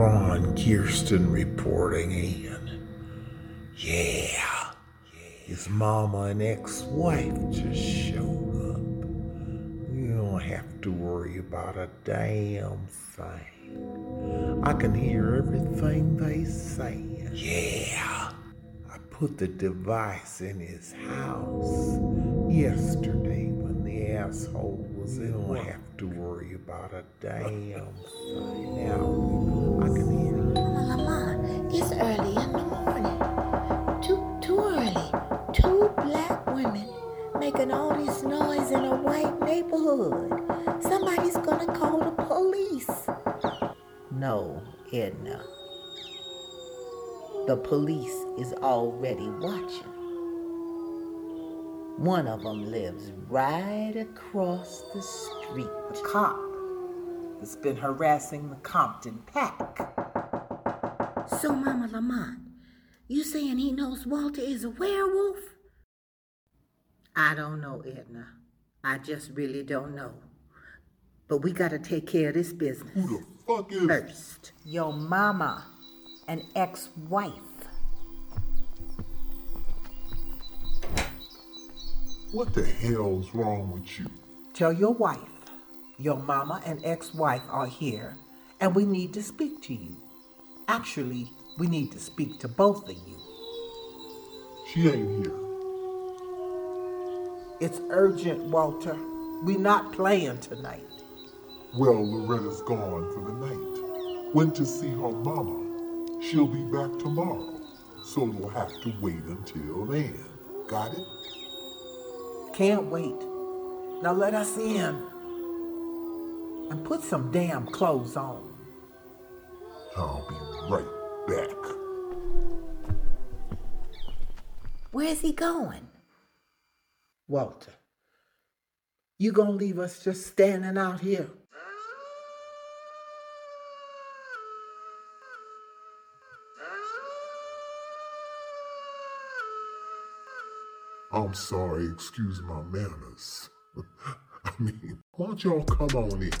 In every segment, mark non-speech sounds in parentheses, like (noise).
Ron Gersten reporting in. Yeah. His mama and ex-wife just showed up. You don't have to worry about a damn thing. I can hear everything they say. Yeah. I put the device in his house yesterday when the asshole was in. You don't have to worry about a damn thing. Now, I can hear Mama Lamont, it's early in the morning. Too, too early. Two black women making all this noise in a white neighborhood. Somebody's gonna call the police. No, Edna. The police is already watching. One of them lives right across the street. The cop that's been harassing the Compton pack. So, Mama Lamont, you saying he knows Walter is a werewolf? I don't know, Edna. I just really don't know. But we gotta take care of this business Who the fuck is first. Your mama an ex-wife. What the hell's wrong with you? Tell your wife, your mama and ex-wife are here, and we need to speak to you. Actually, we need to speak to both of you. She ain't here. It's urgent, Walter. We're not playing tonight. Well, Loretta's gone for the night. Went to see her mama. She'll be back tomorrow, so you'll have to wait until then. Got it? Can't wait. Now let us in. And put some damn clothes on. I'll be right back. Where's he going? Walter, you gonna leave us just standing out here? I'm sorry, excuse my manners. (laughs) I mean, why don't y'all come on in?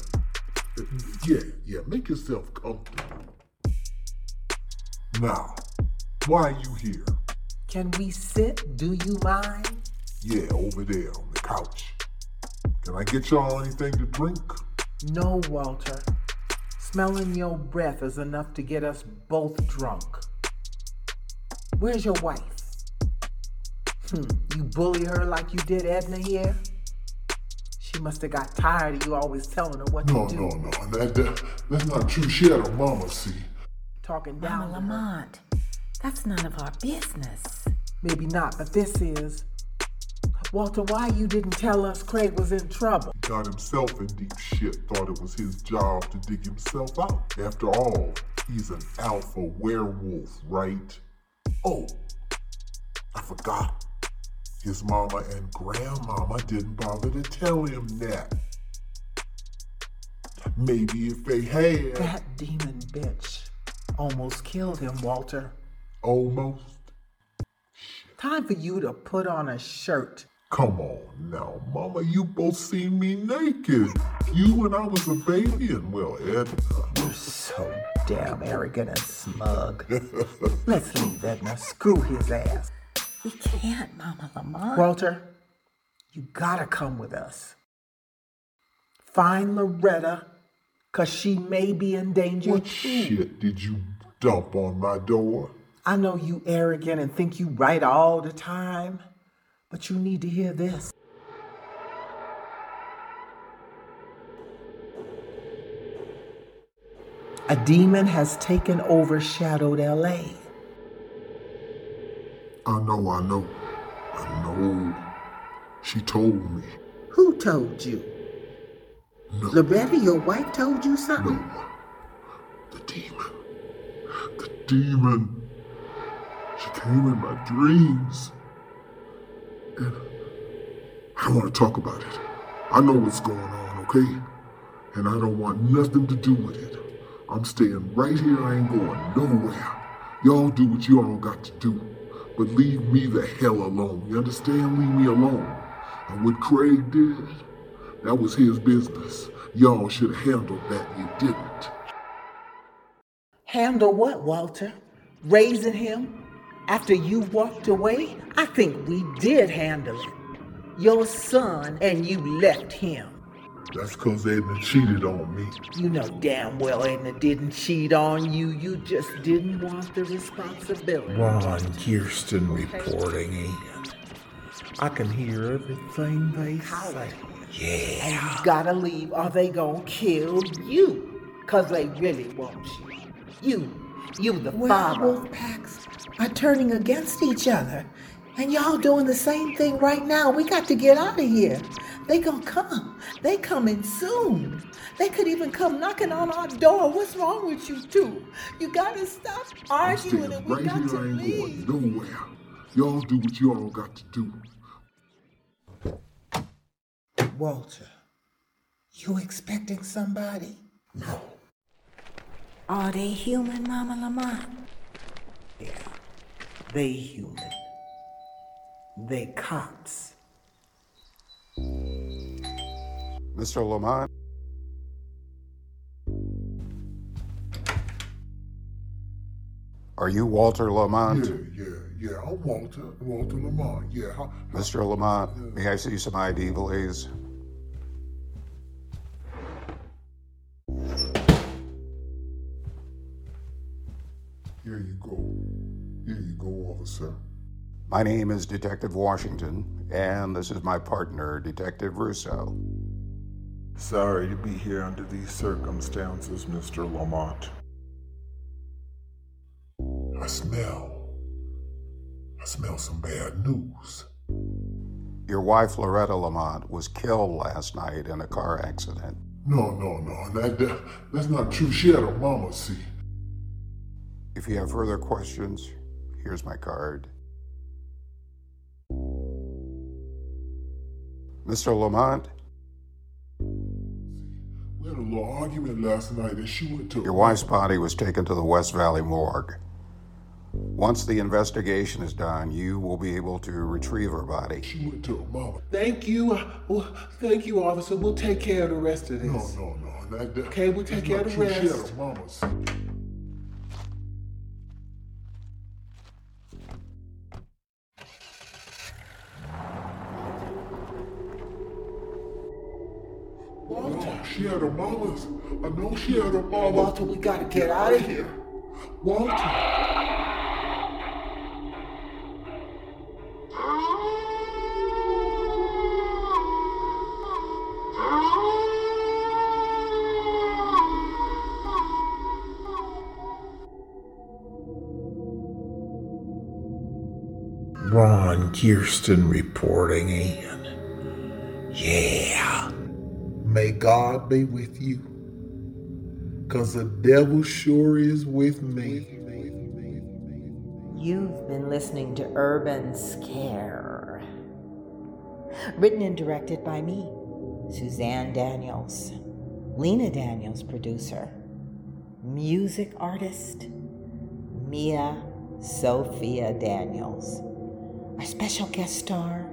Yeah, yeah, make yourself comfortable. Now, why are you here? Can we sit? Do you mind? Yeah, over there on the couch. Can I get y'all anything to drink? No, Walter. Smelling your breath is enough to get us both drunk. Where's your wife? Hmm, you bully her like you did Edna here? She must have got tired of you always telling her what No, to do. no, no. That, that, that's not true. She had a mama, see. Talking down Mama to. Lamont, that's none of our business. Maybe not, but this is. Walter, why you didn't tell us Craig was in trouble? He Got himself in deep shit, thought it was his job to dig himself out. After all, he's an alpha werewolf, right? Oh, I forgot. His mama and grandmama didn't bother to tell him that. Maybe if they had, That demon bitch almost killed him, Walter. almost. Time for you to put on a shirt. Come on now, mama, you both seen me naked. You when I was a baby and well, Edna. You're so damn arrogant and smug. (laughs) Let's leave Edna. Screw his ass. We can't, Mama Lamont. Walter, you gotta come with us. Find Loretta, cause she may be in danger What too. shit did you dump on my door? I know you arrogant and think you right all the time, but you need to hear this. A demon has taken over shadowed LA. I know, I know, I know. She told me. Who told you? No, Loretta, your wife told you something? no. The demon. The demon. She came in my dreams. And I don't want to talk about it. I know what's going on, okay? And I don't want nothing to do with it. I'm staying right here. I ain't going nowhere. Y'all do what you all got to do. But leave me the hell alone. You understand? Leave me alone. And what Craig did, that was his business. Y'all should have handled that. You didn't. Handle what, Walter? Raising him after you walked away? I think we did handle it. Your son and you left him. That's because Edna cheated on me. You know damn well Edna didn't cheat on you. You just didn't want the responsibility. Ron Gersten reporting in. I can hear everything they say. Yeah. And you gotta leave or they gonna kill you. Cause they really want you. You, you the Well, father. wolf packs are turning against each other. And y'all doing the same thing right now. We got to get out of here. They gonna come. They coming soon. They could even come knocking on our door. What's wrong with you two? You gotta stop arguing and we right got here. to I ain't leave. going nowhere. Y'all do what y'all got to do. Walter, you expecting somebody? No. Are they human, Mama Lamont? Yeah. They human. They cops. Mr. Lamont? Are you Walter Lamont? Yeah, yeah, yeah. I'm Walter. Walter Lamont. Yeah. Mr. Lamont, may I see some ID, please? Here you go. Here you go, officer. My name is Detective Washington, and this is my partner, Detective Russo. Sorry to be here under these circumstances, Mr. Lamont. I smell. I smell some bad news. Your wife, Loretta Lamont, was killed last night in a car accident. No, no, no. That, that that's not true. She had a mama, see. If you have further questions, here's my card. Mr. Lamont, We had a little argument last night and she went to your wife's body was taken to the West Valley morgue. Once the investigation is done, you will be able to retrieve her body. She went to her mama. Thank you. Well, thank you, officer. We'll take care of the rest of this. No, no, no. That, that, Okay, we'll take care of the true. She had rest. a had a mama's. I know she had a mama. Walter, we gotta get out of here. Walter. Ron Gersten reporting in. Yeah. May God be with you. Cause the devil sure is with me. You've been listening to Urban Scare. Written and directed by me, Suzanne Daniels. Lena Daniels, producer. Music artist, Mia Sophia Daniels. Our special guest star,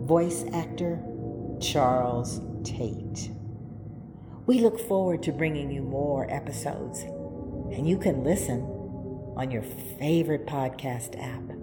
voice actor, Charles Tate. We look forward to bringing you more episodes, and you can listen on your favorite podcast app.